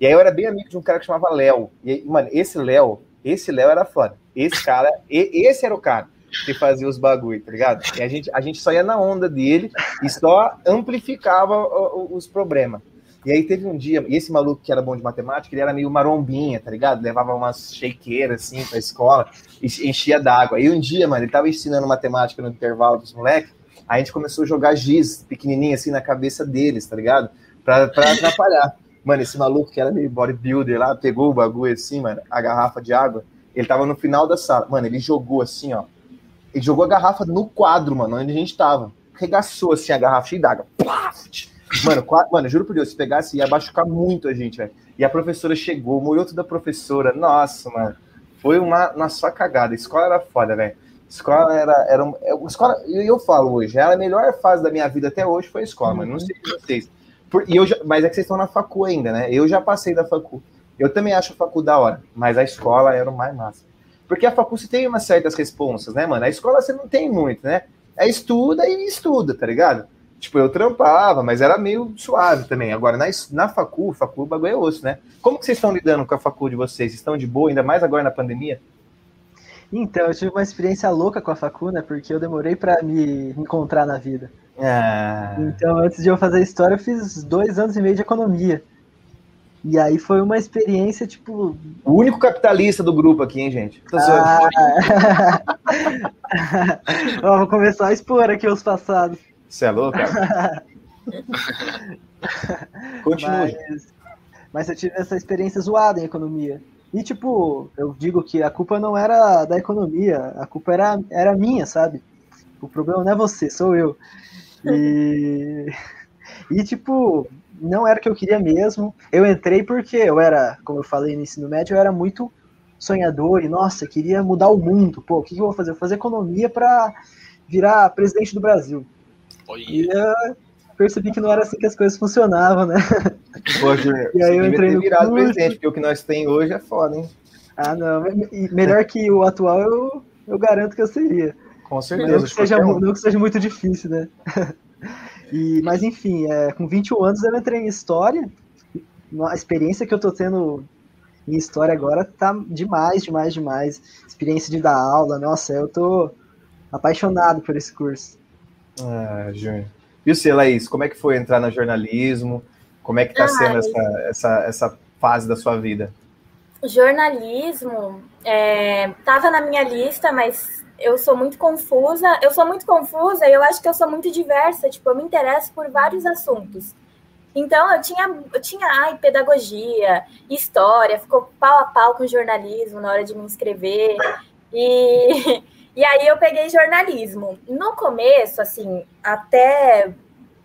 E aí eu era bem amigo de um cara que chamava Léo. E aí, mano, esse Léo, esse Léo era foda. Esse cara, e, esse era o cara que fazia os bagulho, tá ligado? E a gente, a gente só ia na onda dele e só amplificava os problemas. E aí teve um dia, e esse maluco que era bom de matemática, ele era meio marombinha, tá ligado? Levava umas shakeeiras assim pra escola, e enchia d'água. Aí um dia, mano, ele tava ensinando matemática no intervalo dos moleques, a gente começou a jogar giz pequenininho assim na cabeça deles, tá ligado? Pra, pra atrapalhar. Mano, esse maluco que era meio bodybuilder lá, pegou o bagulho assim, mano, a garrafa de água, ele tava no final da sala. Mano, ele jogou assim, ó, ele jogou a garrafa no quadro, mano, onde a gente tava. Regaçou assim a garrafa cheia d'água. Mano, quadro, mano, juro por Deus, se pegasse ia machucar muito a gente, velho. E a professora chegou, molhou tudo a professora. Nossa, mano. Foi uma, uma só cagada. A escola era foda, velho. Escola era. era um, é, escola, e eu, eu falo hoje, a melhor fase da minha vida até hoje foi a escola, uhum. mano. Não sei vocês. Por, e eu já, mas é que vocês estão na facu ainda, né? Eu já passei da facu. Eu também acho a facu da hora, mas a escola era o mais massa. Porque a faculdade você tem umas certas responsas, né, mano? A escola você não tem muito, né? É estuda e estuda, tá ligado? Tipo, eu trampava, mas era meio suave também. Agora, na, na facu, facu, o bagulho é osso, né? Como que vocês estão lidando com a facu de vocês? Estão de boa, ainda mais agora na pandemia? Então, eu tive uma experiência louca com a facu, né? Porque eu demorei para me encontrar na vida. Ah. Então, antes de eu fazer história, eu fiz dois anos e meio de economia. E aí foi uma experiência, tipo. O único capitalista do grupo aqui, hein, gente? Ah. Ó, vou começar a expor aqui os passados. Você é louco, cara? Continue. Mas, mas eu tive essa experiência zoada em economia. E, tipo, eu digo que a culpa não era da economia, a culpa era, era minha, sabe? O problema não é você, sou eu. E, e tipo, não era o que eu queria mesmo. Eu entrei porque eu era, como eu falei no ensino médio, eu era muito sonhador e, nossa, queria mudar o mundo. Pô, o que, eu vou fazer? Eu vou fazer economia para virar presidente do Brasil. Oh, yeah. E eu percebi que não era assim que as coisas funcionavam, né? Pô, Júnior, e aí eu entrei no virado curso. presidente, porque o que nós tem hoje é foda, hein? Ah, não. Melhor que o atual, eu, eu garanto que eu seria. Com certeza. Não que, seja, não que seja muito difícil, né? E, mas enfim, é, com 21 anos eu entrei em história. A experiência que eu tô tendo em história agora tá demais, demais, demais. Experiência de dar aula, nossa, eu tô apaixonado por esse curso. Ah, Júnior. E você, Laís, como é que foi entrar no jornalismo? Como é que tá Ai. sendo essa, essa, essa fase da sua vida? Jornalismo estava é, na minha lista, mas eu sou muito confusa. Eu sou muito confusa e eu acho que eu sou muito diversa. Tipo, eu me interesso por vários assuntos. Então, eu tinha, eu tinha ai, pedagogia, história, ficou pau a pau com jornalismo na hora de me inscrever. E, e aí eu peguei jornalismo. No começo, assim, até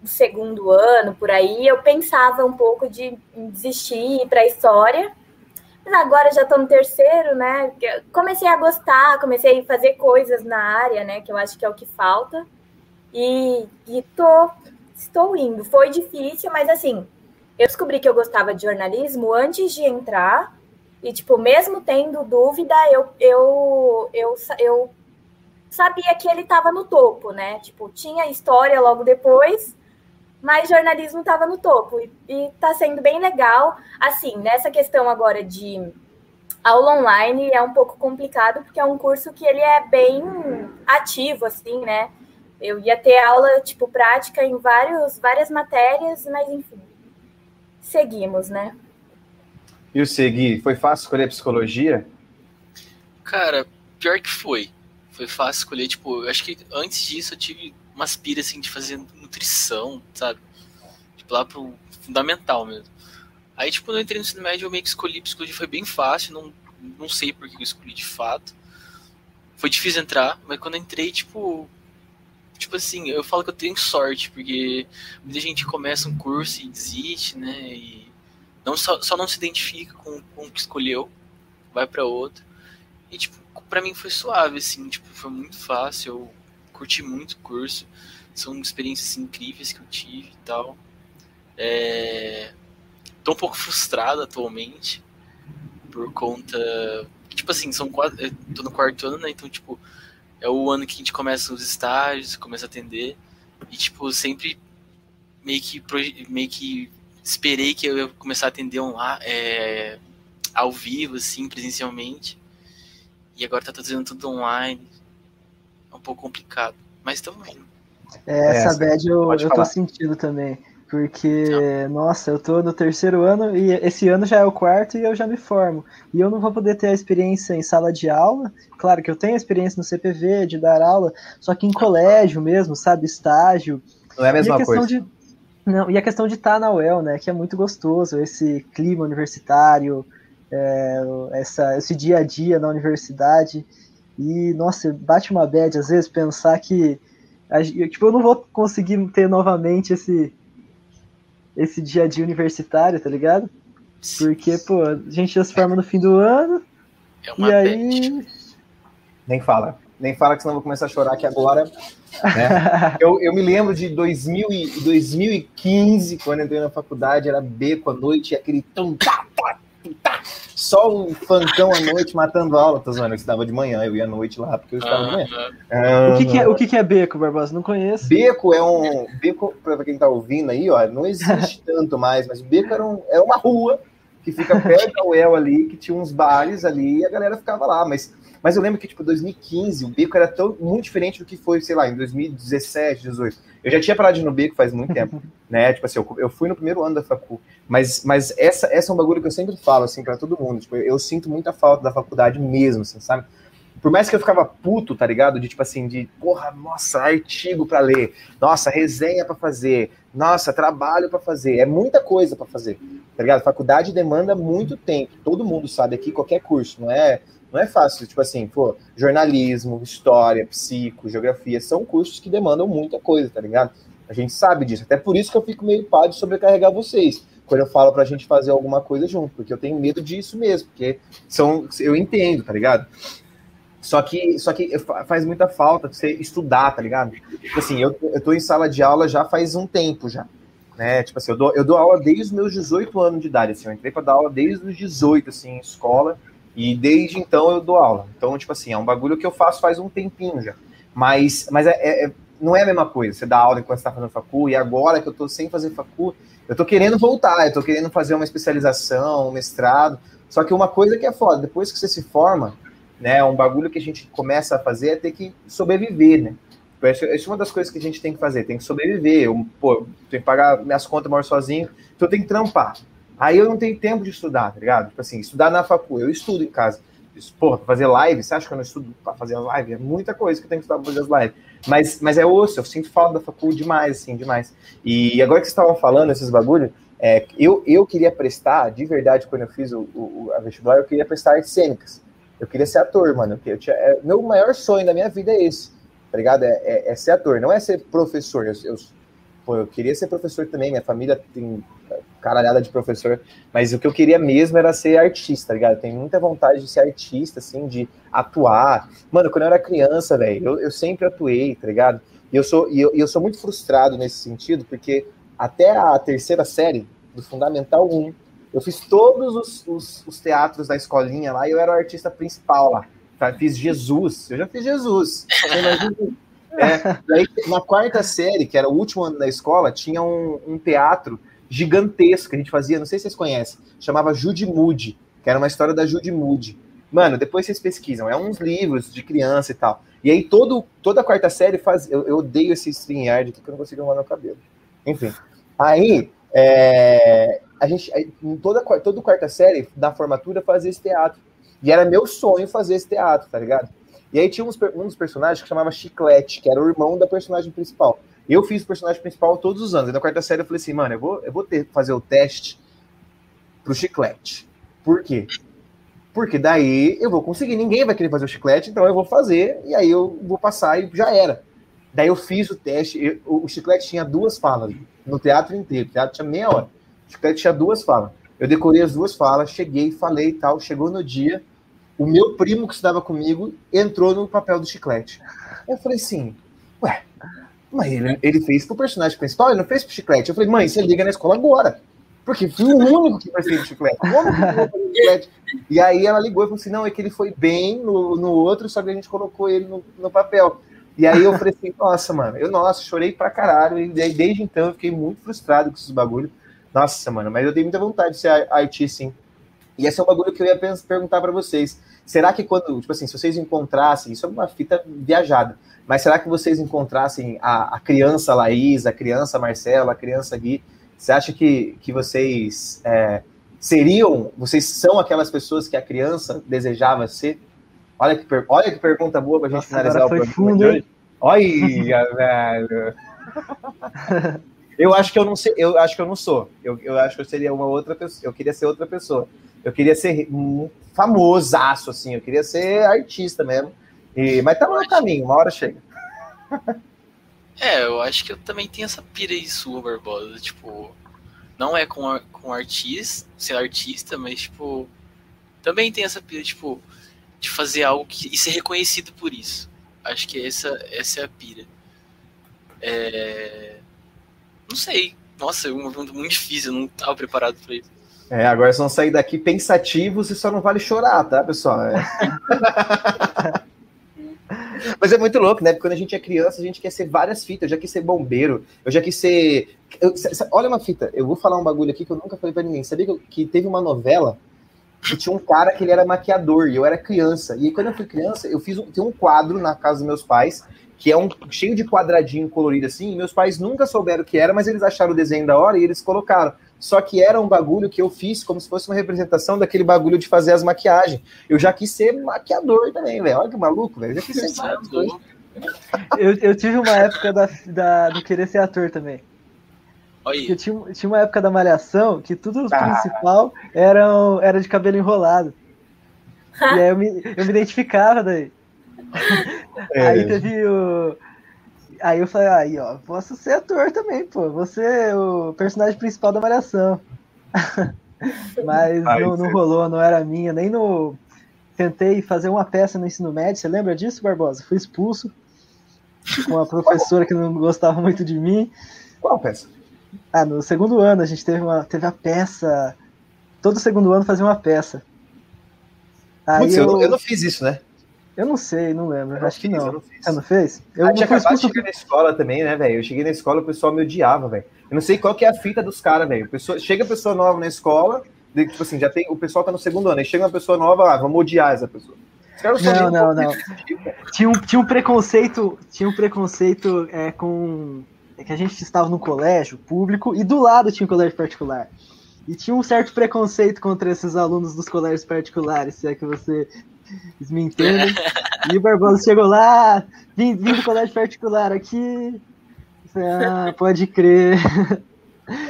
o segundo ano, por aí, eu pensava um pouco de desistir para história agora já estou no terceiro, né? Comecei a gostar, comecei a fazer coisas na área, né? Que eu acho que é o que falta. E, e tô, estou indo. Foi difícil, mas assim, eu descobri que eu gostava de jornalismo antes de entrar. E, tipo, mesmo tendo dúvida, eu, eu, eu, eu sabia que ele estava no topo, né? Tipo, tinha história logo depois, mas jornalismo estava no topo e está sendo bem legal. Assim, nessa questão agora de aula online é um pouco complicado porque é um curso que ele é bem ativo, assim, né? Eu ia ter aula tipo prática em vários, várias matérias, mas enfim, seguimos, né? E o Segui, foi fácil escolher psicologia? Cara, pior que foi. Foi fácil escolher, tipo, eu acho que antes disso eu tive umas piras assim de fazer nutrição, sabe? Tipo, lá pro fundamental mesmo. Aí, tipo, quando eu entrei no ensino médio, eu meio que escolhi psicologia, foi bem fácil, não, não sei por que eu escolhi de fato. Foi difícil entrar, mas quando eu entrei, tipo, tipo assim, eu falo que eu tenho sorte, porque muita gente começa um curso e desiste, né? E não só, só não se identifica com, com o que escolheu, vai para outro. E tipo, para mim foi suave assim, tipo, foi muito fácil, eu curti muito o curso. São experiências incríveis que eu tive e tal. É... Tô um pouco frustrado atualmente por conta. Tipo assim, são quatro. Eu tô no quarto ano, né? Então, tipo, é o ano que a gente começa os estágios, começa a atender. E, tipo, sempre meio que, meio que esperei que eu ia começar a atender um, é, ao vivo, assim, presencialmente. E agora tá fazendo tudo online é um pouco complicado, mas estamos indo. É, essa bad eu, eu tô sentindo também. Porque, não. nossa, eu tô no terceiro ano e esse ano já é o quarto e eu já me formo. E eu não vou poder ter a experiência em sala de aula. Claro que eu tenho a experiência no CPV, de dar aula, só que em colégio mesmo, sabe? Estágio. Não é a mesma a coisa. De, não, e a questão de estar tá na UEL, né? Que é muito gostoso, esse clima universitário, é, essa, esse dia a dia na universidade. E, nossa, bate uma bad às vezes pensar que. Tipo, eu não vou conseguir ter novamente esse, esse dia a dia universitário, tá ligado? Porque, pô, a gente já se forma no fim do ano. É e aí. Nem fala. Nem fala que senão eu vou começar a chorar aqui agora. Né? eu, eu me lembro de 2000 e, 2015, quando entrei na faculdade, era beco à noite, e aquele tão tá, tá, tá, só um funkão à noite matando aula, tá zoando? Eu estava de manhã, eu ia à noite lá porque eu estava de manhã. o, que, que, é, o que, que é beco, Barbosa? Não conheço. Beco é um. Beco, para quem tá ouvindo aí, ó, não existe tanto mais, mas beco era, um, era uma rua que fica perto da UEL ali, que tinha uns bares ali e a galera ficava lá. Mas, mas eu lembro que, tipo, 2015, o beco era tão muito diferente do que foi, sei lá, em 2017, 2018. Eu já tinha parado de ir no beco faz muito tempo, né? Tipo assim, eu, eu, fui no primeiro ano da facu, mas, mas essa, essa é um bagulho que eu sempre falo, assim, para todo mundo. Tipo, eu, eu, sinto muita falta da faculdade mesmo, assim, sabe? Por mais que eu ficava puto, tá ligado? De tipo assim, de porra, nossa, artigo para ler, nossa, resenha para fazer, nossa, trabalho para fazer, é muita coisa para fazer, tá ligado? Faculdade demanda muito tempo, todo mundo sabe aqui, qualquer curso, não é não é fácil, tipo assim, pô, jornalismo, história, psico, geografia, são cursos que demandam muita coisa, tá ligado? A gente sabe disso. Até por isso que eu fico meio pá de sobrecarregar vocês quando eu falo pra gente fazer alguma coisa junto, porque eu tenho medo disso mesmo, porque são, eu entendo, tá ligado? Só que, só que faz muita falta você estudar, tá ligado? Tipo assim, eu, eu tô em sala de aula já faz um tempo já. Né? Tipo assim, eu dou, eu dou aula desde os meus 18 anos de idade, assim, eu entrei para dar aula desde os 18, assim, em escola, E desde então eu dou aula. Então, tipo assim, é um bagulho que eu faço faz um tempinho já. Mas, mas é, é não é a mesma coisa. Você dá aula enquanto você tá fazendo facu, e agora que eu tô sem fazer facu, eu tô querendo voltar, eu tô querendo fazer uma especialização, um mestrado. Só que uma coisa que é foda, depois que você se forma, né, um bagulho que a gente começa a fazer é ter que sobreviver, né? Essa é uma das coisas que a gente tem que fazer, tem que sobreviver. Eu, pô, tenho que pagar minhas contas, moro sozinho, então eu tenho que trampar. Aí eu não tenho tempo de estudar, tá ligado? Tipo assim, estudar na facu, eu estudo em casa. Porra, fazer live, você acha que eu não estudo para fazer live? É muita coisa que eu tenho que estudar para fazer as lives. Mas, mas é osso, eu sinto falta da facu demais, assim, demais. E agora que vocês estavam falando esses bagulho, é, eu, eu queria prestar, de verdade, quando eu fiz o, o, a vestibular, eu queria prestar artes cênicas. Eu queria ser ator, mano. Eu tinha, é, meu maior sonho da minha vida é esse, tá ligado? É, é, é ser ator, não é ser professor. Eu, eu, pô, eu queria ser professor também, minha família tem caralhada de professor, mas o que eu queria mesmo era ser artista, tá ligado? Eu tenho muita vontade de ser artista, assim, de atuar. Mano, quando eu era criança, velho, eu, eu sempre atuei, tá ligado? E eu sou, e eu, eu sou muito frustrado nesse sentido, porque até a terceira série do Fundamental 1, eu fiz todos os, os, os teatros da escolinha lá e eu era o artista principal lá. Tá? Fiz Jesus, eu já fiz Jesus. É, daí, na quarta série, que era o último ano da escola, tinha um, um teatro gigantesco que a gente fazia, não sei se vocês conhecem, chamava Judy Moody, que era uma história da Judy Moody. Mano, depois vocês pesquisam, é uns livros de criança e tal. E aí todo, toda a quarta série faz. Eu, eu odeio esse StreamYard aqui que eu não consigo arrumar meu cabelo. Enfim. Aí, é, a gente, em toda, toda quarta série, da formatura, fazia esse teatro. E era meu sonho fazer esse teatro, tá ligado? E aí tinha uns, um dos personagens que chamava Chiclete, que era o irmão da personagem principal. Eu fiz o personagem principal todos os anos. E na quarta série eu falei assim, mano, eu vou, eu vou ter que fazer o teste pro chiclete. Por quê? Porque daí eu vou conseguir, ninguém vai querer fazer o chiclete, então eu vou fazer, e aí eu vou passar e já era. Daí eu fiz o teste, eu, o chiclete tinha duas falas no teatro inteiro, o teatro tinha meia hora. O chiclete tinha duas falas. Eu decorei as duas falas, cheguei, falei e tal, chegou no dia, o meu primo que estudava comigo entrou no papel do chiclete. Eu falei assim, ué, mas ele, ele fez pro personagem principal, ele não fez pro chiclete. Eu falei, mãe, você liga na escola agora. Porque fui o único que vai ser chiclete. chiclete. E aí ela ligou e falou assim: não, é que ele foi bem no, no outro, só que a gente colocou ele no, no papel. E aí eu falei assim, nossa, mano, eu, nossa, chorei pra caralho. E desde então eu fiquei muito frustrado com esses bagulho. Nossa, mano, mas eu tenho muita vontade de ser artista, sim. E esse é um bagulho que eu ia perguntar para vocês. Será que quando, tipo assim, se vocês encontrassem, isso é uma fita viajada, mas será que vocês encontrassem a, a criança Laís, a criança Marcela, a criança Gui, você acha que, que vocês é, seriam, vocês são aquelas pessoas que a criança desejava ser? Olha que, olha que pergunta boa para a gente Nossa, finalizar o programa. Fundo, Olha, velho. Eu acho que eu não sei, eu acho que eu não sou. Eu, eu acho que eu seria uma outra pessoa. Eu queria ser outra pessoa. Eu queria ser um famosaço, assim. Eu queria ser artista mesmo. E, mas tá no caminho, uma hora chega. É, eu acho que eu também tenho essa pira aí sua, Barbosa. Tipo, não é com, com artista, ser artista, mas, tipo, também tem essa pira, tipo, de fazer algo que, e ser reconhecido por isso. Acho que essa, essa é a pira. É... Não sei. Nossa, é uma pergunta muito difícil, eu não estava preparado para isso. É, agora vocês vão sair daqui pensativos e só não vale chorar, tá, pessoal? É. Mas é muito louco, né? Porque quando a gente é criança, a gente quer ser várias fitas. Eu já quis ser bombeiro, eu já quis ser. Eu, olha uma fita, eu vou falar um bagulho aqui que eu nunca falei pra ninguém. Sabia que, que teve uma novela que tinha um cara que ele era maquiador e eu era criança. E quando eu fui criança, eu fiz um, tem um quadro na casa dos meus pais que é um cheio de quadradinho colorido assim. meus pais nunca souberam o que era, mas eles acharam o desenho da hora e eles colocaram. Só que era um bagulho que eu fiz como se fosse uma representação daquele bagulho de fazer as maquiagens. Eu já quis ser maquiador também, velho. Olha que maluco, velho. Já quis ser maquiador. Eu, eu tive uma época da, da, do querer ser ator também. Eu tinha, tinha uma época da malhação que tudo ah. principal era, era de cabelo enrolado. e aí eu me, eu me identificava daí. É. Aí teve o Aí eu falei, aí, ó, posso ser ator também, pô. Você é o personagem principal da Malhação. Mas não, não rolou, não era minha. Nem no. Tentei fazer uma peça no ensino médio. Você lembra disso, Barbosa? Fui expulso com uma professora que não gostava muito de mim. Qual peça? Ah, no segundo ano a gente teve, uma, teve a peça. Todo segundo ano fazia uma peça. Aí Putz, eu... Eu, eu não fiz isso, né? Eu não sei, não lembro. Eu acho que não. Eu não fiz. Você não fez? Eu ah, tinha acabado de chegar na escola também, né, velho? Eu cheguei na escola, o pessoal me odiava, velho. Eu não sei qual que é a fita dos caras, velho. Chega a pessoa nova na escola, tipo assim, já tem, o pessoal tá no segundo ano, aí chega uma pessoa nova, ah, vamos odiar essa pessoa. Não, não, não. Tinha um, tinha um preconceito, tinha um preconceito é, com é que a gente estava no colégio público e do lado tinha um colégio particular. E tinha um certo preconceito contra esses alunos dos colégios particulares, se é que você me e o Barbosa chegou lá, vim, vim do colégio particular aqui. Ah, pode crer.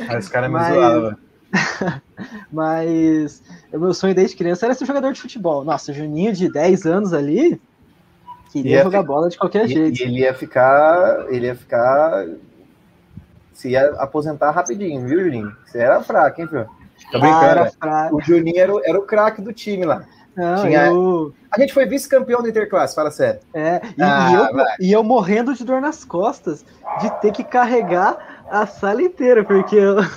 Ah, esse cara é mais zoado, Mas o meu sonho desde criança era ser jogador de futebol. Nossa, o Juninho de 10 anos ali queria ia jogar ficar, bola de qualquer jeito. E ele ia ficar. Ele ia ficar. Se ia aposentar rapidinho, viu, Juninho? Você era fraco, hein, filho? Tô brincando. Ah, o Juninho era, era o craque do time lá. Não, Tinha... eu... A gente foi vice-campeão do Interclasse, fala sério. É, e, ah, e, eu, e, eu, morrendo de dor nas costas de ter que carregar a sala inteira, porque eu.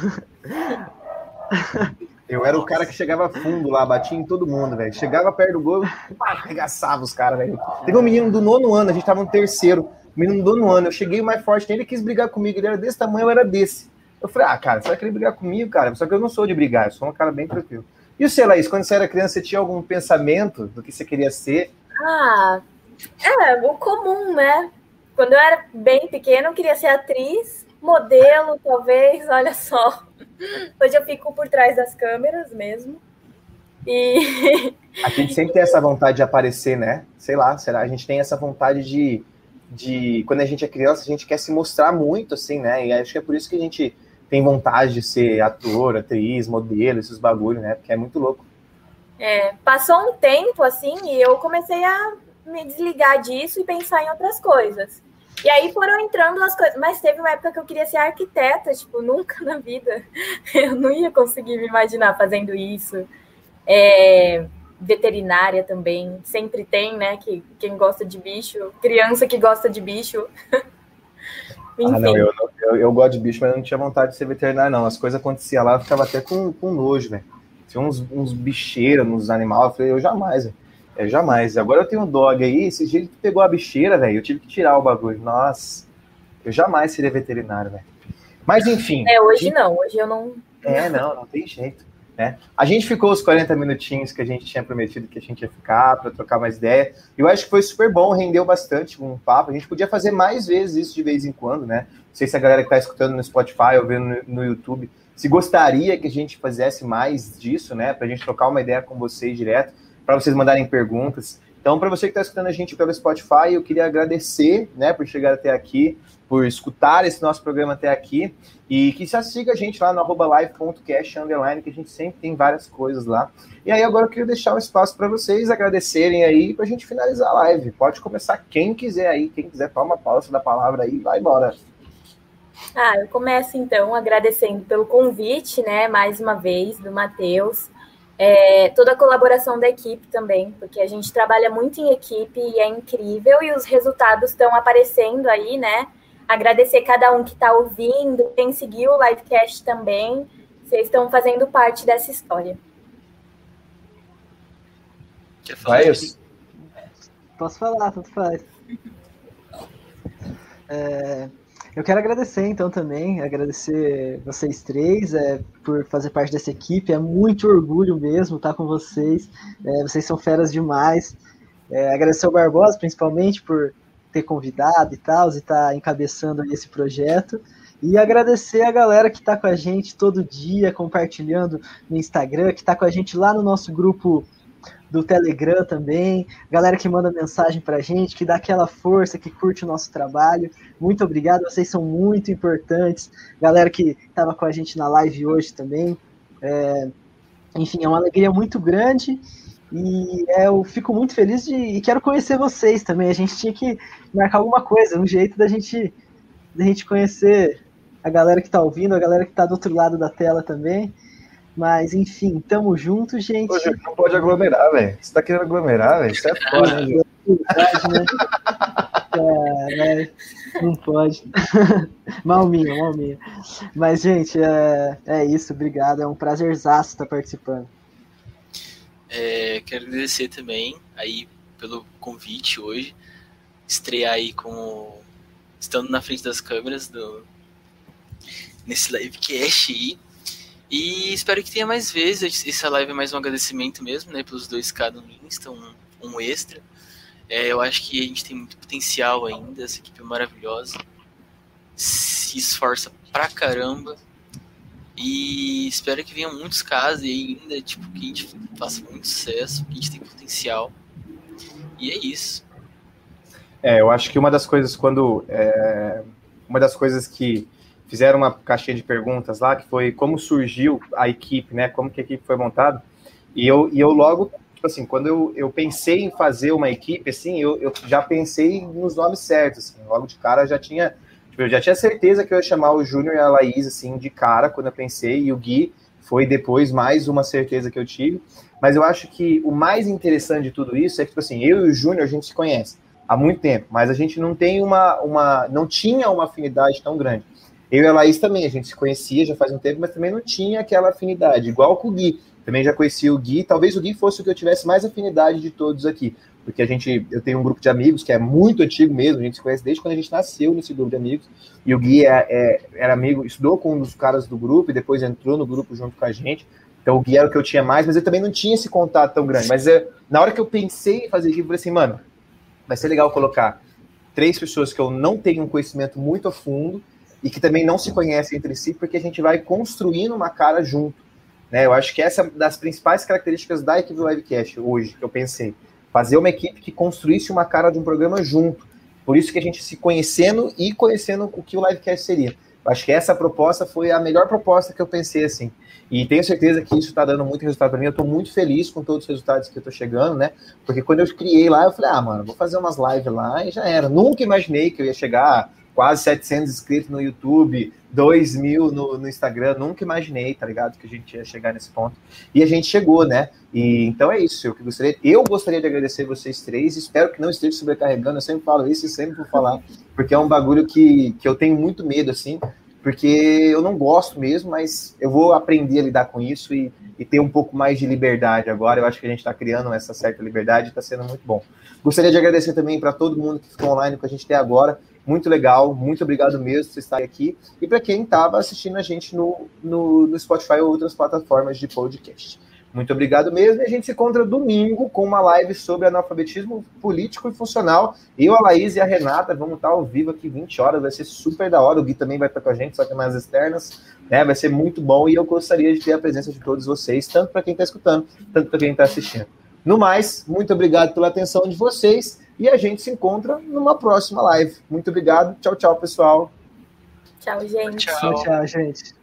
Eu era o cara que chegava fundo lá, batia em todo mundo, velho. Chegava perto do gol, arregaçava os caras, velho. Teve um menino do nono ano, a gente tava no terceiro, menino do nono ano. Eu cheguei mais forte nele, ele quis brigar comigo. Ele era desse tamanho, eu era desse. Eu falei, ah, cara, você vai querer brigar comigo, cara? Só que eu não sou de brigar, eu sou um cara bem tranquilo. E o sei lá, quando você era criança, você tinha algum pensamento do que você queria ser? Ah, é, o comum, né? Quando eu era bem pequena, eu queria ser atriz, modelo, talvez, olha só. Hoje eu fico por trás das câmeras mesmo. E. A gente sempre tem essa vontade de aparecer, né? Sei lá, será? A gente tem essa vontade de. de quando a gente é criança, a gente quer se mostrar muito, assim, né? E acho que é por isso que a gente tem vontade de ser ator, atriz, modelo, esses bagulho, né? Porque é muito louco. É, passou um tempo, assim, e eu comecei a me desligar disso e pensar em outras coisas. E aí foram entrando as coisas. Mas teve uma época que eu queria ser arquiteta, tipo, nunca na vida. Eu não ia conseguir me imaginar fazendo isso. É, veterinária também. Sempre tem, né? Que quem gosta de bicho, criança que gosta de bicho. ah, não, eu, eu, eu, gosto de bicho, mas eu não tinha vontade de ser veterinário, não. As coisas aconteciam lá, eu ficava até com, com nojo, velho. Tinha uns, uns bicheiros nos animais, eu falei, eu jamais, velho. É, jamais. Agora eu tenho um dog aí, esse jeito que pegou a bicheira, velho, eu tive que tirar o bagulho. Nossa, eu jamais seria veterinário, velho. Mas enfim. É, hoje não, hoje eu não. É, não, não tem jeito. Né? A gente ficou os 40 minutinhos que a gente tinha prometido que a gente ia ficar para trocar mais ideia. Eu acho que foi super bom, rendeu bastante um papo. A gente podia fazer mais vezes isso de vez em quando, né? Não sei se a galera que está escutando no Spotify ou vendo no, no, YouTube se gostaria que a gente fizesse mais disso, né? Para a gente trocar uma ideia com vocês direto para vocês mandarem perguntas. Então, para você que está escutando a gente pelo Spotify, eu queria agradecer, né, por chegar até aqui, por escutar esse nosso programa até aqui e que já siga a gente lá no live.cast underline, que a gente sempre tem várias coisas lá. E aí agora eu queria deixar um espaço para vocês agradecerem aí para a gente finalizar a live. Pode começar quem quiser aí, quem quiser toma pausa da palavra aí, vai embora. Ah, eu começo então agradecendo pelo convite, né, mais uma vez, do Matheus é, toda a colaboração da equipe também, porque a gente trabalha muito em equipe e é incrível e os resultados estão aparecendo aí, né? Agradecer cada um que está ouvindo, quem seguiu o livecast também, vocês estão fazendo parte dessa história. Quer falar? Posso falar, tudo faz. É, eu quero agradecer então também, agradecer vocês três é, por fazer parte dessa equipe. É muito orgulho mesmo estar com vocês. É, vocês são feras demais. É, agradecer ao Barbosa, principalmente, por ter convidado e tal, e estar tá encabeçando esse projeto. E agradecer a galera que está com a gente todo dia, compartilhando no Instagram, que está com a gente lá no nosso grupo do Telegram também, galera que manda mensagem pra gente, que dá aquela força, que curte o nosso trabalho. Muito obrigado, vocês são muito importantes. Galera que estava com a gente na live hoje também. É, enfim, é uma alegria muito grande e é, eu fico muito feliz de, e quero conhecer vocês também. A gente tinha que marcar alguma coisa, um jeito da gente, da gente conhecer a galera que está ouvindo, a galera que está do outro lado da tela também. Mas, enfim, tamo junto, gente. Hoje não pode aglomerar, velho. Você tá querendo aglomerar, velho? Isso é foda, é, né? é? Não pode. mal minha, mal minha. Mas, gente, é, é isso. Obrigado. É um prazerzaço estar participando. É, quero agradecer também aí pelo convite hoje, estrear aí com estando na frente das câmeras do nesse livecast aí. E espero que tenha mais vezes. Essa live é mais um agradecimento mesmo, né, pelos dois K no Insta, um, um extra. É, eu acho que a gente tem muito potencial ainda, essa equipe é maravilhosa. Se esforça pra caramba. E espero que venham muitos casos e ainda, tipo, que a gente faça muito sucesso, que a gente tem potencial. E é isso. É, eu acho que uma das coisas quando. É, uma das coisas que fizeram uma caixinha de perguntas lá, que foi como surgiu a equipe, né? Como que a equipe foi montada. E eu, e eu logo, tipo assim, quando eu, eu pensei em fazer uma equipe, assim, eu, eu já pensei nos nomes certos. Assim, logo de cara já tinha Tipo, eu já tinha certeza que eu ia chamar o Júnior e a Laís, assim, de cara, quando eu pensei, e o Gui foi depois mais uma certeza que eu tive. Mas eu acho que o mais interessante de tudo isso é que, tipo assim, eu e o Júnior, a gente se conhece há muito tempo, mas a gente não tem uma, uma, não tinha uma afinidade tão grande. Eu e a Laís também, a gente se conhecia já faz um tempo, mas também não tinha aquela afinidade, igual com o Gui. Também já conhecia o Gui, talvez o Gui fosse o que eu tivesse mais afinidade de todos aqui. Porque a gente, eu tenho um grupo de amigos que é muito antigo mesmo, a gente se conhece desde quando a gente nasceu nesse grupo de amigos, e o Gui é, é, era amigo, estudou com um dos caras do grupo e depois entrou no grupo junto com a gente, então o Gui era o que eu tinha mais, mas eu também não tinha esse contato tão grande, mas eu, na hora que eu pensei em fazer aquilo, eu falei assim, mano, vai ser legal colocar três pessoas que eu não tenho um conhecimento muito a fundo e que também não se conhecem entre si, porque a gente vai construindo uma cara junto, né, eu acho que essa é das principais características da equipe do Livecast hoje, que eu pensei, fazer uma equipe que construísse uma cara de um programa junto. Por isso que a gente se conhecendo e conhecendo o que o livecast seria. Acho que essa proposta foi a melhor proposta que eu pensei assim. E tenho certeza que isso está dando muito resultado para mim. Eu estou muito feliz com todos os resultados que eu estou chegando, né? Porque quando eu criei lá, eu falei, ah, mano, vou fazer umas lives lá e já era. Nunca imaginei que eu ia chegar quase 700 inscritos no YouTube, 2 mil no, no, Instagram, nunca imaginei, tá ligado? Que a gente ia chegar nesse ponto. E a gente chegou, né? E então é isso. Eu, que gostaria, eu gostaria de agradecer vocês três. Espero que não esteja sobrecarregando. Eu sempre falo isso e sempre vou falar, porque é um bagulho que, que eu tenho muito medo, assim, porque eu não gosto mesmo, mas eu vou aprender a lidar com isso e, e ter um pouco mais de liberdade agora. Eu acho que a gente está criando essa certa liberdade e está sendo muito bom. Gostaria de agradecer também para todo mundo que ficou online com a gente até agora. Muito legal, muito obrigado mesmo por estar aqui. E para quem estava assistindo a gente no, no, no Spotify ou outras plataformas de podcast. Muito obrigado mesmo. E a gente se encontra domingo com uma live sobre analfabetismo político e funcional. Eu, a Laís e a Renata vamos estar ao vivo aqui 20 horas. Vai ser super da hora. O Gui também vai estar com a gente, só que mais externas. Né? Vai ser muito bom. E eu gostaria de ter a presença de todos vocês, tanto para quem está escutando, tanto para quem está assistindo. No mais, muito obrigado pela atenção de vocês. E a gente se encontra numa próxima live. Muito obrigado. Tchau, tchau, pessoal. Tchau, gente. Tchau, tchau, gente.